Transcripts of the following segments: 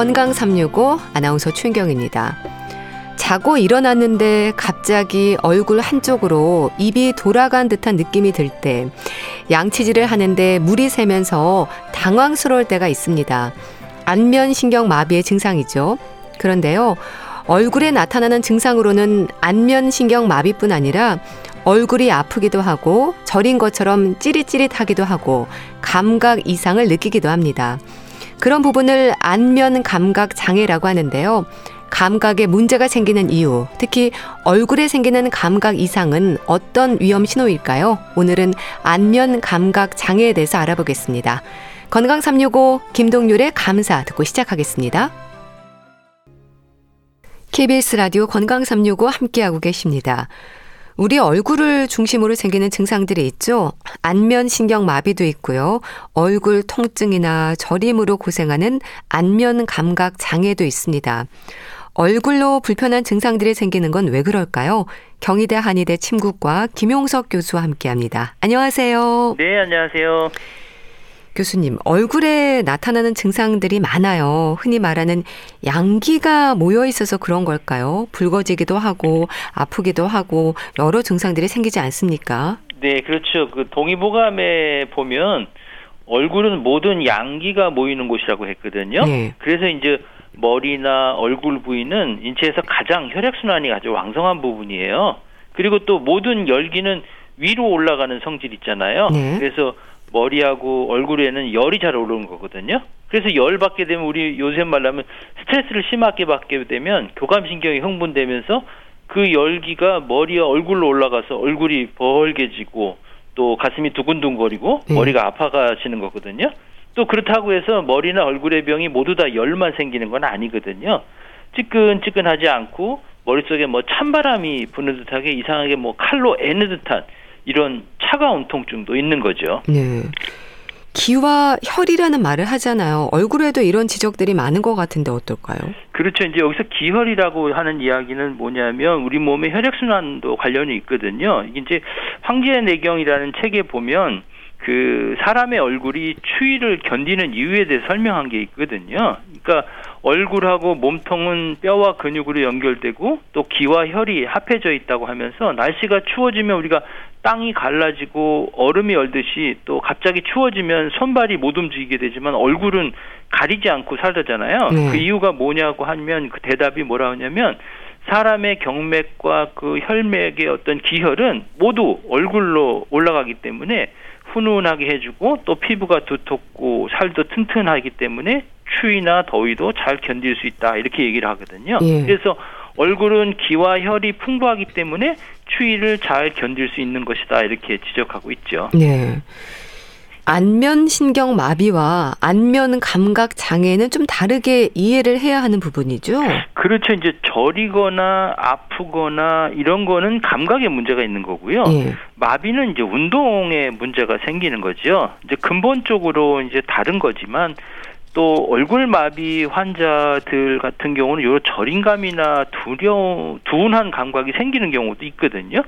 건강 365 아나운서 최경입니다. 자고 일어났는데 갑자기 얼굴 한쪽으로 입이 돌아간 듯한 느낌이 들 때 양치질을 하는데 물이 새면서 당황스러울 때가 있습니다. 안면신경 마비의 증상이죠. 그런데요. 얼굴에 나타나는 증상으로는 안면신경 마비뿐 아니라 얼굴이 아프기도 하고 저린 것처럼 찌릿찌릿하기도 하고 감각 이상을 느끼기도 합니다. 그런 부분을 안면 감각 장애라고 하는데요. 감각에 문제가 생기는 이유, 특히 얼굴에 생기는 감각 이상은 어떤 위험 신호일까요? 오늘은 안면 감각 장애에 대해서 알아보겠습니다. 건강 365 김동률의 감사 듣고 시작하겠습니다. KBS 라디오 건강 365 함께하고 계십니다. 우리 얼굴을 중심으로 생기는 증상들이 있죠. 안면 신경 마비도 있고요. 얼굴 통증이나 저림으로 고생하는 안면 감각 장애도 있습니다. 얼굴로 불편한 증상들이 생기는 건 왜 그럴까요? 경희대 한의대 침구과 김용석 교수와 함께합니다. 안녕하세요. 네, 안녕하세요. 교수님, 얼굴에 나타나는 증상들이 많아요. 흔히 말하는 양기가 모여 있어서 그런 걸까요? 붉어지기도 하고 아프기도 하고 여러 증상들이 생기지 않습니까? 네, 그렇죠. 그 동의보감에 보면 얼굴은 모든 양기가 모이는 곳이라고 했거든요. 네. 그래서 이제 머리나 얼굴 부위는 인체에서 가장 혈액순환이 아주 왕성한 부분이에요. 그리고 또 모든 열기는 위로 올라가는 성질 있잖아요. 네. 그래서 머리하고 얼굴에는 열이 잘 오르는 거거든요. 그래서 열 받게 되면 우리 요새 말하면 스트레스를 심하게 받게 되면 교감신경이 흥분되면서 그 열기가 머리와 얼굴로 올라가서 얼굴이 벌게지고 또 가슴이 두근두근거리고 음. 머리가 아파가시는 거거든요. 또 그렇다고 해서 머리나 얼굴의 병이 모두 다 열만 생기는 건 아니거든요. 찌끈찌끈하지 않고 머릿속에 뭐 찬바람이 부는 듯하게 이상하게 뭐 칼로 애는 듯한 이런 차가운 통증도 있는 거죠. 네. 기와 혈이라는 말을 하잖아요. 얼굴에도 이런 지적들이 많은 것 같은데 어떨까요? 그렇죠. 이제 여기서 기혈이라고 하는 이야기는 뭐냐면 우리 몸의 혈액순환도 관련이 있거든요. 이게 이제 황제의 내경이라는 책에 보면 그 사람의 얼굴이 추위를 견디는 이유에 대해 설명한 게 있거든요. 그러니까 얼굴하고 몸통은 뼈와 근육으로 연결되고 또 기와 혈이 합해져 있다고 하면서 날씨가 추워지면 우리가 땅이 갈라지고 얼음이 얼듯이 또 갑자기 추워지면 손발이 못 움직이게 되지만 얼굴은 가리지 않고 살다잖아요. 네. 그 이유가 뭐냐고 하면 그 대답이 뭐라 하냐면 사람의 경맥과 그 혈맥의 어떤 기혈은 모두 얼굴로 올라가기 때문에 훈훈하게 해주고 또 피부가 두텁고 살도 튼튼하기 때문에 추위나 더위도 잘 견딜 수 있다 이렇게 얘기를 하거든요. 예. 그래서 얼굴은 기와 혈이 풍부하기 때문에 추위를 잘 견딜 수 있는 것이다 이렇게 지적하고 있죠. 네. 안면 신경 마비와 안면 감각 장애는 좀 다르게 이해를 해야 하는 부분이죠. 그렇죠. 이제 저리거나 아프거나 이런 거는 감각에 문제가 있는 거고요. 예. 마비는 이제 운동에 문제가 생기는 거죠. 이제 근본적으로 이제 다른 거지만 또 얼굴 마비 환자들 같은 경우는 요 저림감이나 두려 둔한 감각이 생기는 경우도 있거든요.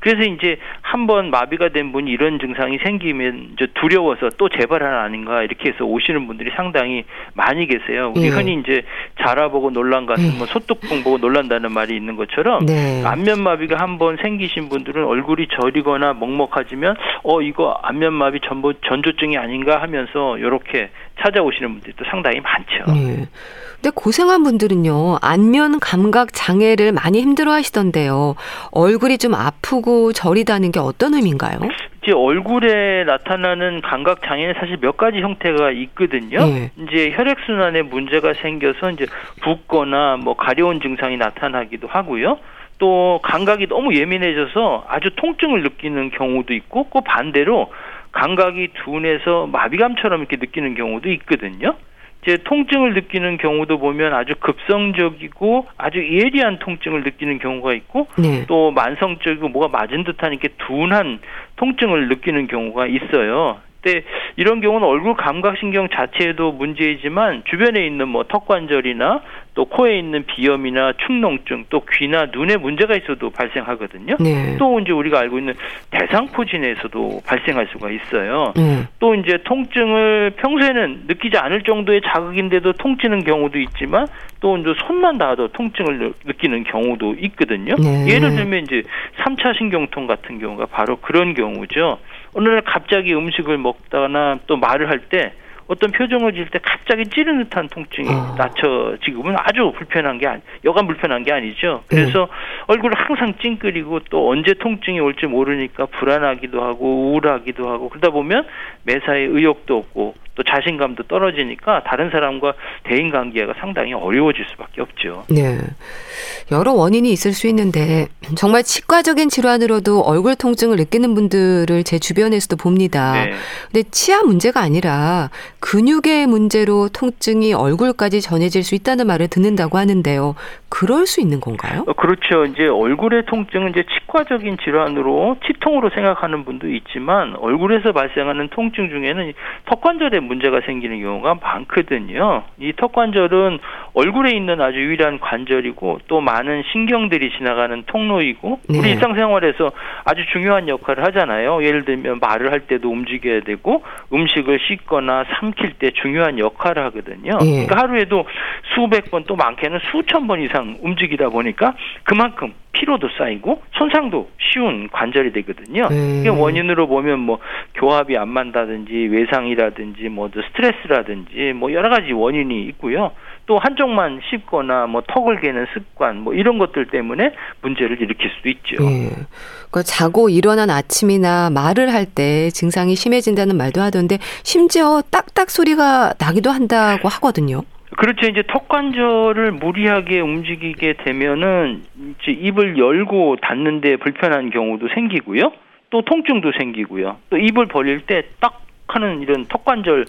그래서 이제 한번 마비가 된 분이 이런 증상이 생기면 이제 두려워서 또 재발하는 아닌가 이렇게 해서 오시는 분들이 상당히 많이 계세요. 우리 네. 흔히 이제 자라보고 놀란 같은 네. 뭐 소뚜껑 보고 놀란다는 말이 있는 것처럼 네. 안면 마비가 한 번 생기신 분들은 얼굴이 저리거나 먹먹해지면 어 이거 안면 마비 전보 전조증이 아닌가 하면서 이렇게 찾아오시는 분들도 상당히 많죠. 네. 근데 고생한 분들은요, 안면 감각 장애를 많이 힘들어 하시던데요. 얼굴이 좀 아프고 저리다는 게 어떤 의미인가요? 이제 얼굴에 나타나는 감각 장애는 사실 몇 가지 형태가 있거든요. 네. 이제 혈액 순환에 문제가 생겨서 이제 붓거나 뭐 가려운 증상이 나타나기도 하고요. 또 감각이 너무 예민해져서 아주 통증을 느끼는 경우도 있고, 그 반대로 감각이 둔해서 마비감처럼 이렇게 느끼는 경우도 있거든요. 이제 통증을 느끼는 경우도 보면 아주 급성적이고 아주 예리한 통증을 느끼는 경우가 있고 네. 또 만성적이고 뭐가 맞은 듯한 이렇게 둔한 통증을 느끼는 경우가 있어요. 근데 이런 경우는 얼굴 감각신경 자체에도 문제이지만 주변에 있는 뭐 턱관절이나 또 코에 있는 비염이나 축농증, 또 귀나 눈에 문제가 있어도 발생하거든요. 네. 또 이제 우리가 알고 있는 대상포진에서도 발생할 수가 있어요. 네. 또 이제 통증을 평소에는 느끼지 않을 정도의 자극인데도 통치는 경우도 있지만 또 이제 손만 닿아도 통증을 느끼는 경우도 있거든요. 네. 예를 들면 이제 3차 신경통 같은 경우가 바로 그런 경우죠. 어느 날 갑자기 음식을 먹다나 또 말을 할 때 어떤 표정을 지을 때 갑자기 찌르는 듯한 통증이 어. 낮춰 지금은 아주 불편한 게 아니, 여간 불편한 게 아니죠. 그래서 네. 얼굴을 항상 찡그리고 또 언제 통증이 올지 모르니까 불안하기도 하고 우울하기도 하고 그러다 보면 매사에 의욕도 없고 또 자신감도 떨어지니까 다른 사람과 대인 관계가 상당히 어려워질 수밖에 없죠. 네. 여러 원인이 있을 수 있는데 정말 치과적인 질환으로도 얼굴 통증을 느끼는 분들을 제 주변에서도 봅니다. 네. 근데 치아 문제가 아니라 근육의 문제로 통증이 얼굴까지 전해질 수 있다는 말을 듣는다고 하는데요. 그럴 수 있는 건가요? 어, 그렇죠. 이제 얼굴의 통증은 이제 치과적인 질환으로 치통으로 생각하는 분도 있지만 얼굴에서 발생하는 통증 중에는 턱관절에 문제가 생기는 경우가 많거든요. 이 턱관절은 얼굴에 있는 아주 유일한 관절이고 또 많은 신경들이 지나가는 통로이고 네. 우리 일상생활에서 아주 중요한 역할을 하잖아요. 예를 들면 말을 할 때도 움직여야 되고 음식을 씻거나 삼킬 때 중요한 역할을 하거든요. 네. 그러니까 하루에도 수백 번 또 많게는 수천 번 이상 움직이다 보니까 그만큼 피로도 쌓이고 손상도 쉬운 관절이 되거든요. 네. 이게 원인으로 보면 뭐 교합이 안 맞다든지 외상이라든지 뭐 스트레스라든지 뭐 여러 가지 원인이 있고요. 또 한쪽만 씹거나 뭐 턱을 개는 습관 뭐 이런 것들 때문에 문제를 일으킬 수도 있죠. 네. 그 자고 일어난 아침이나 말을 할 때 증상이 심해진다는 말도 하던데 심지어 딱딱 소리가 나기도 한다고 하거든요. 그렇죠. 이제 턱 관절을 무리하게 움직이게 되면은 이제 입을 열고 닫는데 불편한 경우도 생기고요. 또 통증도 생기고요. 또 입을 벌릴 때 딱 하는 이런 턱관절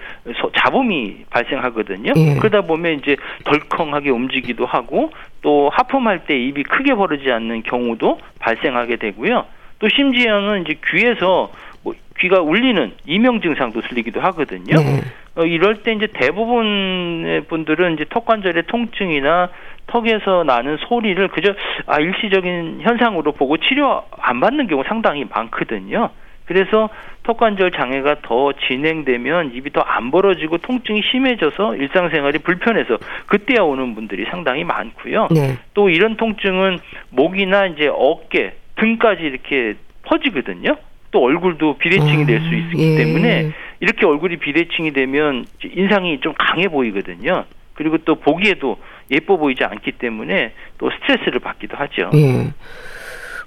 잡음이 발생하거든요. 예. 그러다 보면 이제 덜컹하게 움직이기도 하고 또 하품할 때 입이 크게 벌어지지 않는 경우도 발생하게 되고요. 또 심지어는 이제 귀에서 뭐 귀가 울리는 이명 증상도 들리기도 하거든요. 네. 어, 이럴 때 이제 대부분의 분들은 이제 턱관절의 통증이나 턱에서 나는 소리를 그저 아 일시적인 현상으로 보고 치료 안 받는 경우 상당히 많거든요. 그래서 턱관절 장애가 더 진행되면 입이 더 안 벌어지고 통증이 심해져서 일상생활이 불편해서 그때야 오는 분들이 상당히 많고요. 네. 또 이런 통증은 목이나 이제 어깨 등까지 이렇게 퍼지거든요. 또 얼굴도 비대칭이 될 수 있기 예. 때문에 이렇게 얼굴이 비대칭이 되면 인상이 좀 강해 보이거든요. 그리고 또 보기에도 예뻐 보이지 않기 때문에 또 스트레스를 받기도 하죠. 예.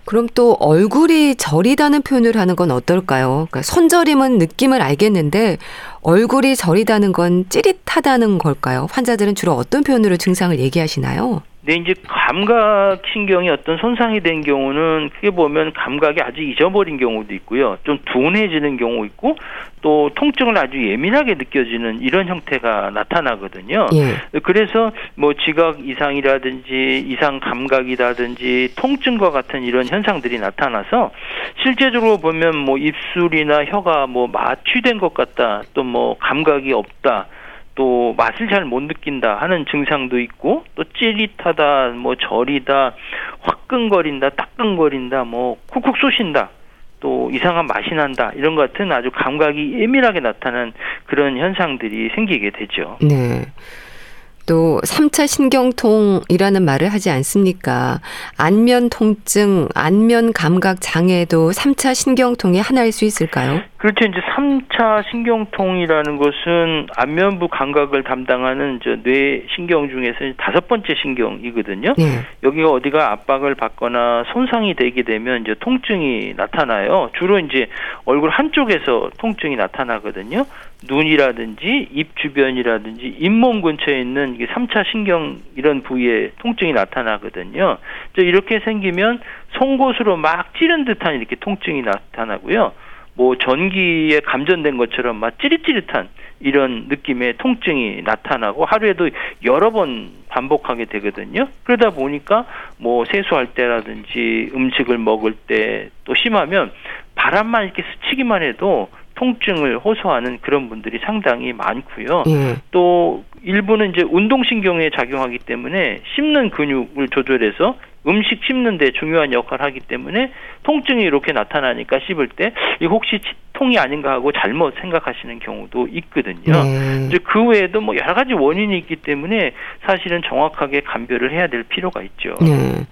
그럼 또 얼굴이 저리다는 표현을 하는 건 어떨까요? 그러니까 손저림은 느낌을 알겠는데 얼굴이 저리다는 건 찌릿하다는 걸까요? 환자들은 주로 어떤 표현으로 증상을 얘기하시나요? 네, 이제 감각 신경이 어떤 손상이 된 경우는 크게 보면 감각이 아주 잊어버린 경우도 있고요. 좀 둔해지는 경우 있고 또 통증을 아주 예민하게 느껴지는 이런 형태가 나타나거든요. 예. 그래서 뭐 지각 이상이라든지 이상 감각이라든지 통증과 같은 이런 현상들이 나타나서 실제적으로 보면 뭐 입술이나 혀가 뭐 마취된 것 같다. 또 뭐 감각이 없다. 또 맛을 잘 못 느낀다 하는 증상도 있고 또 찌릿하다 뭐 저리다 화끈거린다 따끈거린다 뭐 쿡쿡 쏘신다 또 이상한 맛이 난다 이런 것 같은 아주 감각이 예민하게 나타난 그런 현상들이 생기게 되죠. 네. 또 3차 신경통이라는 말을 하지 않습니까? 안면 통증, 안면 감각 장애도 3차 신경통의 하나일 수 있을까요? 그렇죠. 이제 3차 신경통이라는 것은 안면부 감각을 담당하는 뇌 신경 중에서 다섯 번째 신경이거든요. 네. 여기가 어디가 압박을 받거나 손상이 되게 되면 이제 통증이 나타나요. 주로 이제 얼굴 한쪽에서 통증이 나타나거든요. 눈이라든지 입 주변이라든지 잇몸 근처에 있는 이게 3차 신경 이런 부위에 통증이 나타나거든요. 이렇게 생기면 송곳으로 막 찌른 듯한 이렇게 통증이 나타나고요. 뭐 전기에 감전된 것처럼 막 찌릿찌릿한 이런 느낌의 통증이 나타나고 하루에도 여러 번 반복하게 되거든요. 그러다 보니까 뭐 세수할 때라든지 음식을 먹을 때 또 심하면 바람만 이렇게 스치기만 해도 통증을 호소하는 그런 분들이 상당히 많고요. 예. 또 일부는 이제 운동신경에 작용하기 때문에 씹는 근육을 조절해서 음식 씹는 데 중요한 역할을 하기 때문에 통증이 이렇게 나타나니까 씹을 때 이 혹시 치통이 아닌가 하고 잘못 생각하시는 경우도 있거든요. 네. 이제 그 외에도 뭐 여러 가지 원인이 있기 때문에 사실은 정확하게 감별을 해야 될 필요가 있죠. 네.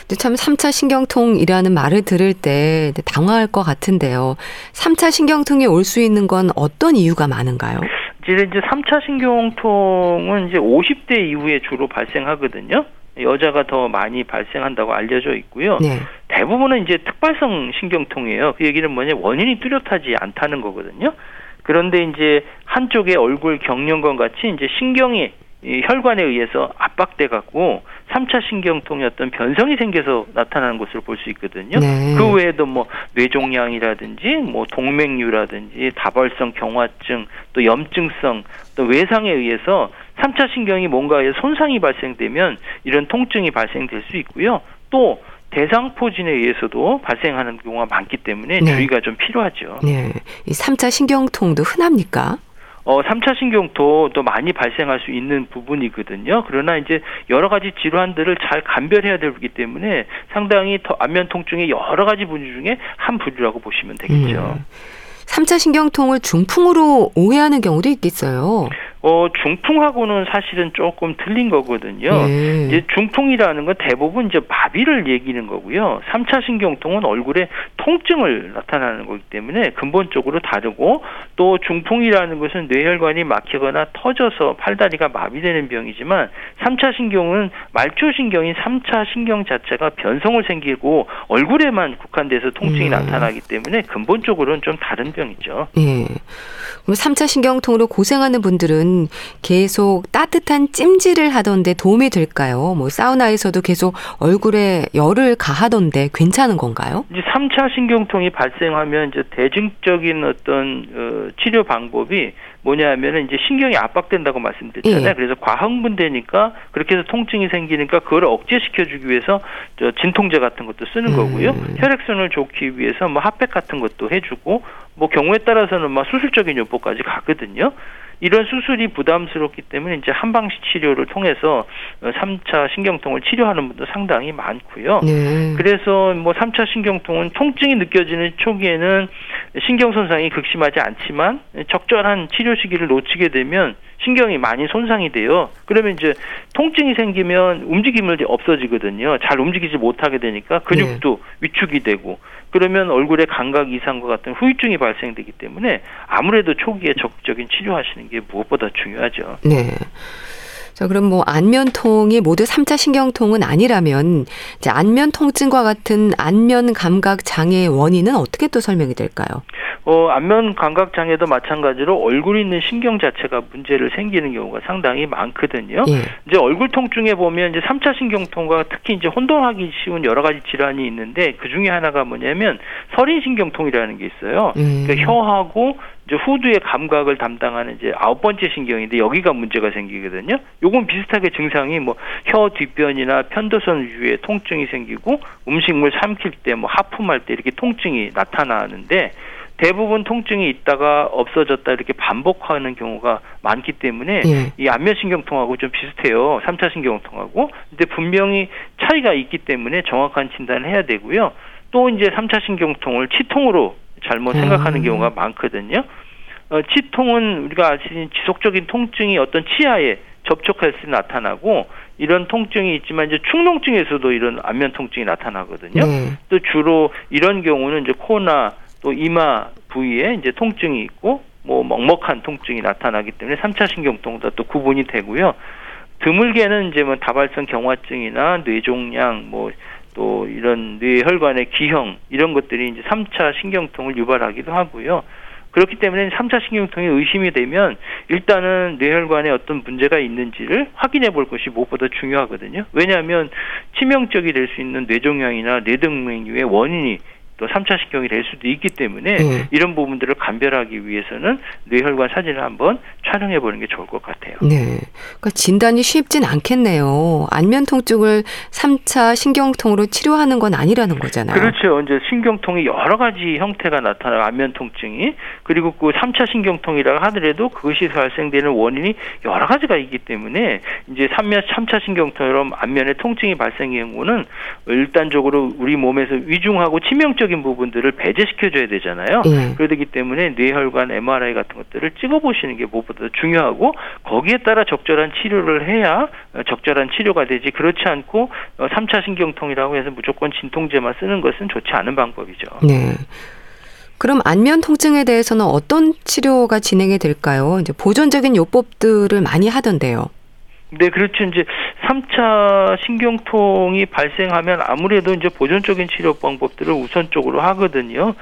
근데 참 3차 신경통이라는 말을 들을 때 당황할 것 같은데요. 3차 신경통이 올 수 있는 건 어떤 이유가 많은가요? 이제 이제 3차 신경통은 이제 50대 이후에 주로 발생하거든요. 여자가 더 많이 발생한다고 알려져 있고요. 네. 대부분은 이제 특발성 신경통이에요. 그 얘기는 뭐냐 원인이 뚜렷하지 않다는 거거든요. 그런데 이제 한쪽의 얼굴 경련건 같이 이제 신경이 이 혈관에 의해서 압박돼 갖고 3차 신경통이 어떤 변성이 생겨서 나타나는 것으로 볼 수 있거든요. 네. 그 외에도 뭐 뇌종양이라든지 뭐 동맥류라든지 다발성 경화증 또 염증성 또 외상에 의해서 3차 신경이 뭔가에 손상이 발생되면 이런 통증이 발생될 수 있고요. 또 대상포진에 의해서도 발생하는 경우가 많기 때문에 네. 주의가 좀 필요하죠. 네. 이 3차 신경통도 흔합니까? 어, 3차 신경통도 많이 발생할 수 있는 부분이거든요. 그러나 이제 여러 가지 질환들을 잘 감별해야 되기 때문에 상당히 더 안면 통증의 여러 가지 분류 중에 한 부류라고 보시면 되겠죠. 음. 3차 신경통을 중풍으로 오해하는 경우도 있겠어요. 어, 중풍하고는 사실은 조금 틀린 거거든요. 예. 이제 중풍이라는 건 대부분 이제 마비를 얘기는 거고요. 3차 신경통은 얼굴에 통증을 나타나는 거기 때문에 근본적으로 다르고 또 중풍이라는 것은 뇌혈관이 막히거나 터져서 팔다리가 마비되는 병이지만 3차 신경은 말초 신경인 3차 신경 자체가 변성을 생기고 얼굴에만 국한돼서 통증이 음. 나타나기 때문에 근본적으로는 좀 다른 병이죠. 예. 그럼 3차 신경통으로 고생하는 분들은 계속 따뜻한 찜질을 하던데 도움이 될까요? 뭐 사우나에서도 계속 얼굴에 열을 가하던데 괜찮은 건가요? 이제 3차 신경통이 발생하면 이제 대증적인 어떤 어, 치료 방법이 뭐냐면은 이제 신경이 압박된다고 말씀드렸잖아요. 예. 그래서 과흥분되니까 그렇게 해서 통증이 생기니까 그걸 억제시켜 주기 위해서 저 진통제 같은 것도 쓰는 음. 거고요. 혈액순을 좋기 위해서 뭐 핫팩 같은 것도 해 주고 뭐 경우에 따라서는 막 수술적인 요법까지 가거든요. 이런 수술이 부담스럽기 때문에 이제 한방식 치료를 통해서 어, 3차 신경통을 치료하는 분도 상당히 많고요. 네. 그래서 뭐 3차 신경통은 통증이 느껴지는 초기에는 신경 손상이 극심하지 않지만 적절한 치료 시기를 놓치게 되면 신경이 많이 손상이 돼요. 그러면 이제 통증이 생기면 움직임을 없어지거든요. 잘 움직이지 못하게 되니까 근육도 위축이 되고 그러면 얼굴에 감각 이상과 같은 후유증이 발생되기 때문에 아무래도 초기에 적극적인 치료하시는 게 무엇보다 중요하죠. 네. 자, 그럼 뭐 안면통이 모두 3차 신경통은 아니라면 이제 안면 통증과 같은 안면 감각 장애의 원인은 어떻게 또 설명이 될까요? 어, 안면 감각 장애도 마찬가지로 얼굴에 있는 신경 자체가 문제를 생기는 경우가 상당히 많거든요. 예. 이제 얼굴 통증에 보면 이제 3차 신경통과 특히 이제 혼동하기 쉬운 여러 가지 질환이 있는데 그 중에 하나가 뭐냐면 설인 신경통이라는 게 있어요. 음. 그러니까 혀하고 이제 후두의 감각을 담당하는 이제 아홉 번째 신경인데 여기가 문제가 생기거든요. 요건 비슷하게 증상이 뭐 혀 뒷변이나 편도선 위에 통증이 생기고 음식물 삼킬 때 뭐 하품할 때 이렇게 통증이 나타나는데 대부분 통증이 있다가 없어졌다 이렇게 반복하는 경우가 많기 때문에 예. 이 안면신경통하고 좀 비슷해요. 3차 신경통하고. 근데 분명히 차이가 있기 때문에 정확한 진단을 해야 되고요. 또 이제 3차 신경통을 치통으로 잘못 생각하는 음. 경우가 많거든요. 어, 치통은 우리가 아시는 지속적인 통증이 어떤 치아에 접촉할 때 나타나고 이런 통증이 있지만 이제 축농증에서도 이런 안면 통증이 나타나거든요. 네. 또 주로 이런 경우는 이제 코나 또 이마 부위에 이제 통증이 있고 뭐 먹먹한 통증이 나타나기 때문에 3차 신경통도 또 구분이 되고요. 드물게는 이제 뭐 다발성 경화증이나 뇌종양 뭐 또 이런 뇌혈관의 기형 이런 것들이 이제 3차 신경통을 유발하기도 하고요. 그렇기 때문에 3차 신경통이 의심이 되면 일단은 뇌혈관에 어떤 문제가 있는지를 확인해 볼 것이 무엇보다 중요하거든요. 왜냐하면 치명적이 될 수 있는 뇌종양이나 뇌동맥류의 원인이 또 3차 신경이 될 수도 있기 때문에 네. 이런 부분들을 감별하기 위해서는 뇌혈관 사진을 한번 촬영해 보는 게 좋을 것 같아요. 네. 그러니까 진단이 쉽진 않겠네요. 안면 통증을 3차 신경통으로 치료하는 건 아니라는 거잖아요. 그렇죠. 이제 신경통이 여러 가지 형태가 나타나요. 안면 통증이. 그리고 그 3차 신경통이라고 하더라도 그것이 발생되는 원인이 여러 가지가 있기 때문에 이제 3차 신경통처럼 안면에 통증이 발생의 경우는 일단적으로 우리 몸에서 위중하고 치명적인 부분들을 배제시켜 줘야 되잖아요. 네. 그러기 때문에 뇌혈관 MRI 같은 것들을 찍어 보시는 게 무엇보다 중요하고 거기에 따라 적절한 치료를 해야 적절한 치료가 되지 그렇지 않고 3차 신경통이라고 해서 무조건 진통제만 쓰는 것은 좋지 않은 방법이죠. 네. 그럼 안면 통증에 대해서는 어떤 치료가 진행이 될까요? 이제 보존적인 요법들을 많이 하던데요. 네, 그렇죠. 이제 3차 신경통이 발생하면 아무래도 이제 보존적인 치료 방법들을 우선적으로 하거든요.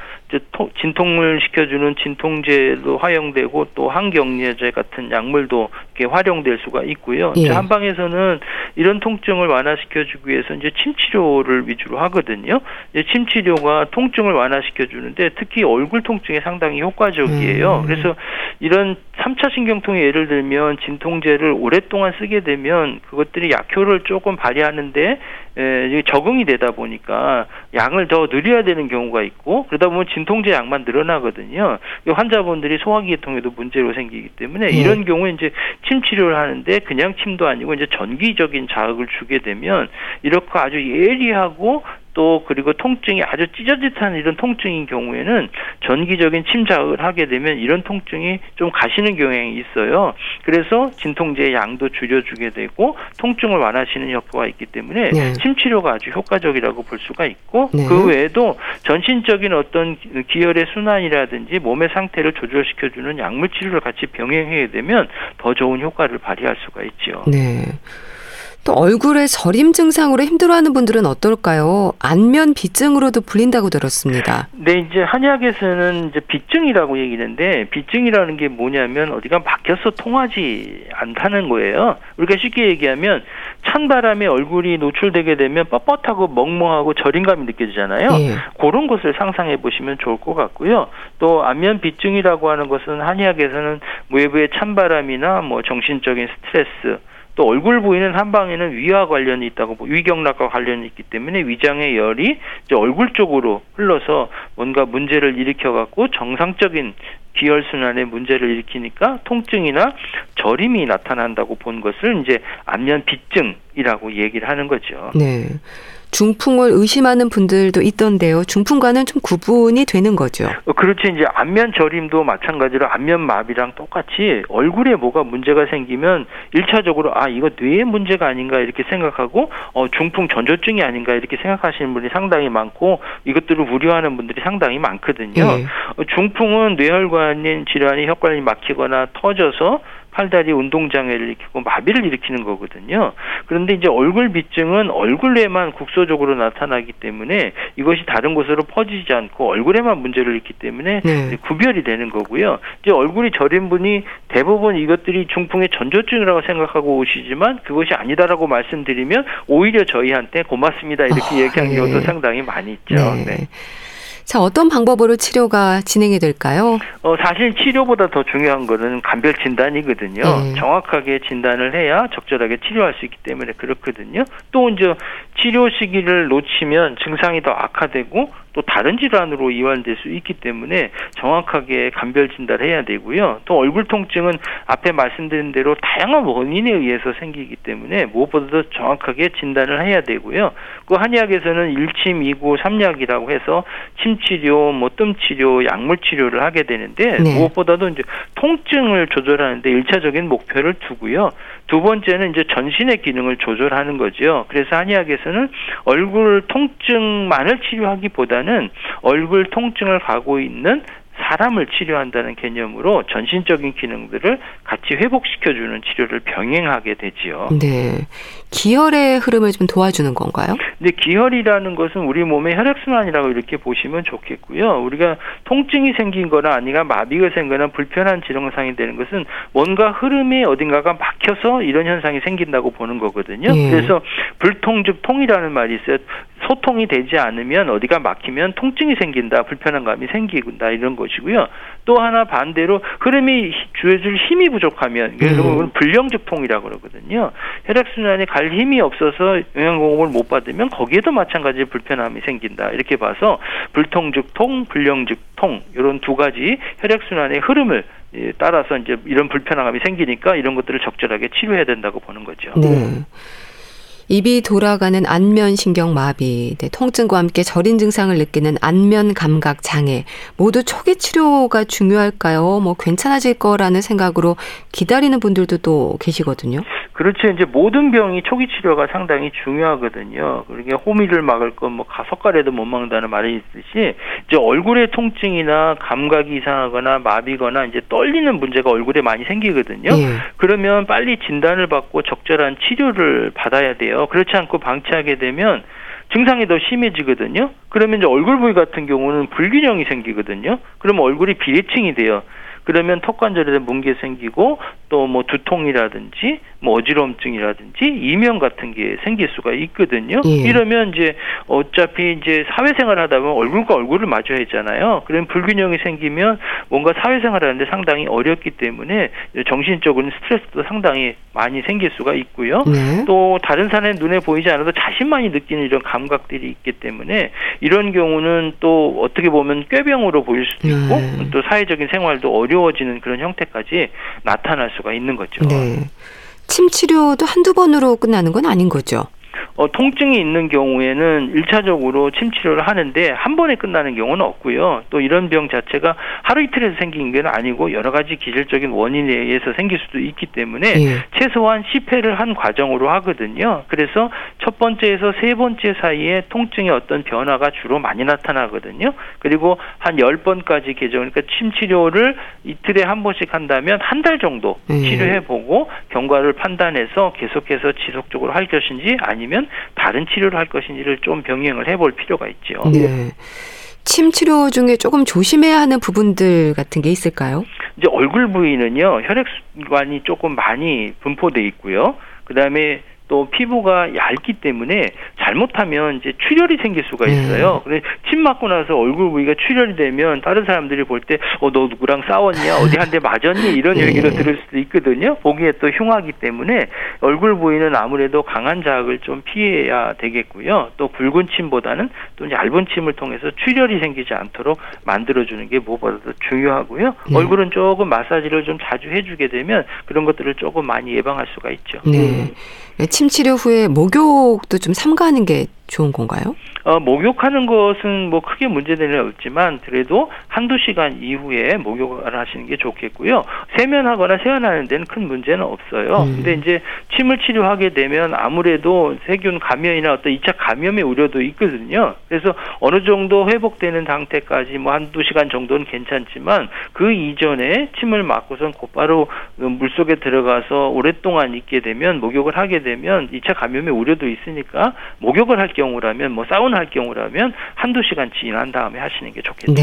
진통을 시켜주는 진통제도 활용되고 또 항경련제 같은 약물도 이렇게 활용될 수가 있고요. 예. 한방에서는 이런 통증을 완화시켜주기 위해서 이제 침 치료를 위주로 하거든요. 이제 침 치료가 통증을 완화시켜주는데 특히 얼굴 통증에 상당히 효과적이에요. 음. 그래서 이런 3차 신경통에 예를 들면 진통제를 오랫동안 쓰게 되면 그것들이 약효를 조금 발휘하는데 에, 적응이 되다 보니까 양을 더 늘려야 되는 경우가 있고 그러다 보면 진 통제 양만 늘어나거든요. 환자분들이 소화기계통에도 문제로 생기기 때문에 네. 이런 경우에 이제 침 치료를 하는데 그냥 침도 아니고 이제 전기적인 자극을 주게 되면 이렇게 아주 예리하고 또 그리고 통증이 아주 찢어짓한 이런 통증인 경우에는 전기적인 침자극을 하게 되면 이런 통증이 좀 가시는 경향이 있어요. 그래서 진통제의 양도 줄여주게 되고 통증을 완화시는 효과가 있기 때문에 네. 침 치료가 아주 효과적이라고 볼 수가 있고 네. 그 외에도 전신적인 어떤 기혈의 순환이라든지 몸의 상태를 조절시켜주는 약물 치료를 같이 병행하게 되면 더 좋은 효과를 발휘할 수가 있죠. 네. 또 얼굴에 저림 증상으로 힘들어하는 분들은 어떨까요? 안면 비증으로도 불린다고 들었습니다. 네, 이제 한의학에서는 이제 비증이라고 얘기하는데 비증이라는 게 뭐냐면 어디가 막혀서 통하지 않다는 거예요. 우리가 쉽게 얘기하면 찬 바람에 얼굴이 노출되게 되면 뻣뻣하고 멍멍하고 저림감이 느껴지잖아요. 예. 그런 것을 상상해 보시면 좋을 것 같고요. 또 안면 비증이라고 하는 것은 한의학에서는 외부의 찬 바람이나 뭐 정신적인 스트레스 또 얼굴 부위는 한방에는 위와 관련이 있다고 위경락과 관련이 있기 때문에 위장의 열이 이제 얼굴 쪽으로 흘러서 뭔가 문제를 일으켜 갖고 정상적인 기혈 순환에 문제를 일으키니까 통증이나 저림이 나타난다고 본 것을 이제 안면 비증이라고 얘기를 하는 거죠. 네. 중풍을 의심하는 분들도 있던데요. 중풍과는 좀 구분이 되는 거죠. 어, 그렇지 이제 안면 저림도 마찬가지로 안면 마비랑 똑같이 얼굴에 뭐가 문제가 생기면 일차적으로 아 이거 뇌의 문제가 아닌가 이렇게 생각하고 어 중풍 전조증이 아닌가 이렇게 생각하시는 분이 상당히 많고 이것들을 우려하는 분들이 상당히 많거든요. 네. 어, 중풍은 뇌혈관인 질환이 혈관이 막히거나 터져서 팔다리 운동장애를 일으키고 마비를 일으키는 거거든요. 그런데 이제 얼굴 비증은 얼굴에만 국소적으로 나타나기 때문에 이것이 다른 곳으로 퍼지지 않고 얼굴에만 문제를 일으키기 때문에 네. 구별이 되는 거고요. 이제 얼굴이 저린 분이 대부분 이것들이 중풍의 전조증이라고 생각하고 오시지만 그것이 아니다라고 말씀드리면 오히려 저희한테 고맙습니다 이렇게 어, 얘기하는 경우도 네. 상당히 많이 있죠. 네. 네. 자, 어떤 방법으로 치료가 진행이 될까요? 어, 사실 치료보다 더 중요한 거는 감별 진단이거든요. 네. 정확하게 진단을 해야 적절하게 치료할 수 있기 때문에 그렇거든요. 또 이제 치료 시기를 놓치면 증상이 더 악화되고 또 다른 질환으로 이완될 수 있기 때문에 정확하게 감별 진단을 해야 되고요. 또 얼굴 통증은 앞에 말씀드린 대로 다양한 원인에 의해서 생기기 때문에 무엇보다도 정확하게 진단을 해야 되고요. 그 한의학에서는 일침, 이구, 삼약이라고 해서 침 치료, 뭐 뜸 치료, 약물 치료를 하게 되는데 네. 무엇보다도 이제 통증을 조절하는데 일차적인 목표를 두고요. 두 번째는 이제 전신의 기능을 조절하는 거죠. 그래서 한의학에서는 얼굴 통증만을 치료하기보다는 얼굴 통증을 가고 있는 사람을 치료한다는 개념으로 전신적인 기능들을 같이 회복시켜주는 치료를 병행하게 되지요. 네. 기혈의 흐름을 좀 도와주는 건가요? 네, 기혈이라는 것은 우리 몸의 혈액순환이라고 이렇게 보시면 좋겠고요. 우리가 통증이 생긴 거나 아니가 마비가 생거나 불편한 질환상이 되는 것은 뭔가 흐름이 어딘가가 막혀서 이런 현상이 생긴다고 보는 거거든요. 네. 그래서 불통 즉 통이라는 말이 있어요. 소통이 되지 않으면 어디가 막히면 통증이 생긴다, 불편한 감이 생긴다 이런 것이고요. 또 하나 반대로 흐름이 주어질 힘이 부족하면 그건 음. 불량적 통이라고 그러거든요. 혈액 순환에 갈 힘이 없어서 영양 공급을 못 받으면 거기에도 마찬가지 불편함이 생긴다 이렇게 봐서 불통즉 통, 불량즉 통 이런 두 가지 혈액 순환의 흐름을 따라서 이제 이런 불편함이 생기니까 이런 것들을 적절하게 치료해야 된다고 보는 거죠. 네. 입이 돌아가는 안면 신경 마비, 네, 통증과 함께 저린 증상을 느끼는 안면 감각 장애 모두 초기 치료가 중요할까요? 뭐 괜찮아질 거라는 생각으로 기다리는 분들도 또 계시거든요. 그렇죠. 이제 모든 병이 초기 치료가 상당히 중요하거든요. 그러니까 호미를 막을 건 뭐 가석가래도 못 막는다는 말이 있듯이 이제 얼굴의 통증이나 감각이 이상하거나 마비거나 이제 떨리는 문제가 얼굴에 많이 생기거든요. 예. 그러면 빨리 진단을 받고 적절한 치료를 받아야 돼요. 그렇지 않고 방치하게 되면 증상이 더 심해지거든요. 그러면 이제 얼굴 부위 같은 경우는 불균형이 생기거든요. 그러면 얼굴이 비대칭이 돼요. 그러면 턱관절에 뭉개 생기고 또 뭐 두통이라든지 뭐 어지러움증이라든지 이명 같은 게 생길 수가 있거든요. 예. 이러면 이제 어차피 이제 사회생활 하다 보면 얼굴과 얼굴을 마주해야 했잖아요. 그러면 불균형이 생기면 뭔가 사회생활 하는데 상당히 어렵기 때문에 정신적으로는 스트레스도 상당히 많이 생길 수가 있고요. 네. 또 다른 사람의 눈에 보이지 않아도 자신만이 느끼는 이런 감각들이 있기 때문에 이런 경우는 또 어떻게 보면 꾀병으로 보일 수도 있고 네. 또 사회적인 생활도 어려워지는 그런 형태까지 나타날 수가 있는 거죠. 네. 침 치료도 한두 번으로 끝나는 건 아닌 거죠. 어, 통증이 있는 경우에는 일차적으로 침 치료를 하는데 한 번에 끝나는 경우는 없고요. 또 이런 병 자체가 하루 이틀에서 생긴 게 아니고 여러 가지 기질적인 원인에 의해서 생길 수도 있기 때문에 예. 최소한 10회를 한 과정으로 하거든요. 그래서 첫 번째에서 세 번째 사이에 통증의 어떤 변화가 주로 많이 나타나거든요. 그리고 한 10번까지 개정, 그러니까 침 치료를 이틀에 한 번씩 한다면 한 달 정도 예. 치료해 보고 경과를 판단해서 계속해서 지속적으로 할 것인지 아니 면 다른 치료를 할 것인지를 좀 병행을 해볼 필요가 있죠. 네. 침 치료 중에 조금 조심해야 하는 부분들 같은 게 있을까요? 이제 얼굴 부위는요 혈액관이 조금 많이 분포돼 있고요. 그 다음에 또 피부가 얇기 때문에 잘못하면 이제 출혈이 생길 수가 네. 있어요. 네. 그래 침 맞고 나서 얼굴 부위가 출혈이 되면 다른 사람들이 볼 때 어 너 누구랑 싸웠냐 어디 한 대 맞았니 이런 네. 얘기를 들을 수도 있거든요. 보기에 또 흉하기 때문에 얼굴 부위는 아무래도 강한 자극을 좀 피해야 되겠고요. 또 굵은 침보다는 또 얇은 침을 통해서 출혈이 생기지 않도록 만들어주는 게 무엇보다도 중요하고요. 네. 얼굴은 조금 마사지를 좀 자주 해주게 되면 그런 것들을 조금 많이 예방할 수가 있죠. 네. 침 치료 후에 목욕도 좀 삼가하는 게 좋은 건가요? 어, 목욕하는 것은 뭐 크게 문제되는 일 없지만 그래도 한두 시간 이후에 목욕을 하시는 게 좋겠고요. 세면하거나 세안하는 데는 큰 문제는 없어요. 음. 근데 이제 침을 치료하게 되면 아무래도 세균 감염이나 어떤 이차 감염의 우려도 있거든요. 그래서 어느 정도 회복되는 상태까지 뭐 한두 시간 정도는 괜찮지만 그 이전에 침을 맞고선 곧바로 물속에 들어가서 오랫동안 있게 되면 목욕을 하게 되면 이차 감염의 우려도 있으니까 목욕을 할 경우 라면 뭐 사우나 할 경우라면 한두 시간 지난 다음에 하시는 게 좋겠죠. 네.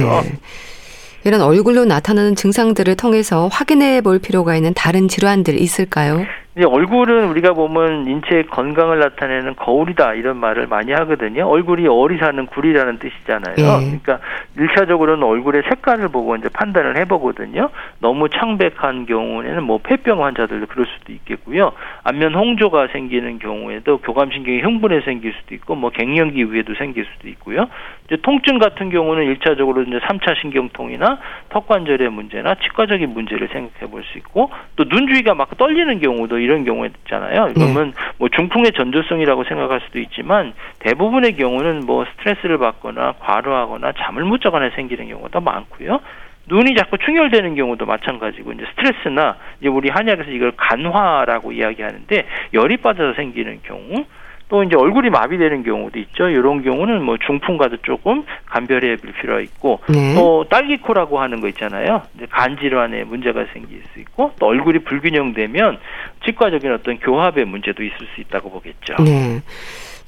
이런 얼굴로 나타나는 증상들을 통해서 확인해 볼 필요가 있는 다른 질환들 있을까요? 이제 얼굴은 우리가 보면 인체의 건강을 나타내는 거울이다 이런 말을 많이 하거든요. 얼굴이 어리 사는 굴이라는 뜻이잖아요. 예. 그러니까 일차적으로는 얼굴의 색깔을 보고 이제 판단을 해보거든요. 너무 창백한 경우에는 뭐 폐병 환자들도 그럴 수도 있겠고요. 안면 홍조가 생기는 경우에도 교감신경이 흥분해 생길 수도 있고 뭐 갱년기 위에도 생길 수도 있고요. 이제 통증 같은 경우는 일차적으로 이제 3차 신경통이나 턱 관절의 문제나 치과적인 문제를 생각해 볼 수 있고 또 눈 주위가 막 떨리는 경우도 이런 경우에 있잖아요. 그러면 네. 뭐 중풍의 전조성이라고 생각할 수도 있지만 대부분의 경우는 뭐 스트레스를 받거나 과로하거나 잠을 못 자거나 생기는 경우가 더 많고요. 눈이 자꾸 충혈되는 경우도 마찬가지고 이제 스트레스나 이제 우리 한약에서 이걸 간화라고 이야기하는데 열이 빠져서 생기는 경우 또 이제 얼굴이 마비되는 경우도 있죠. 이런 경우는 뭐 중풍과도 조금 간별해 볼 필요가 있고 네. 또 딸기코라고 하는 거 있잖아요. 이제 간 질환에 문제가 생길 수 있고 또 얼굴이 불균형되면 치과적인 어떤 교합의 문제도 있을 수 있다고 보겠죠. 네.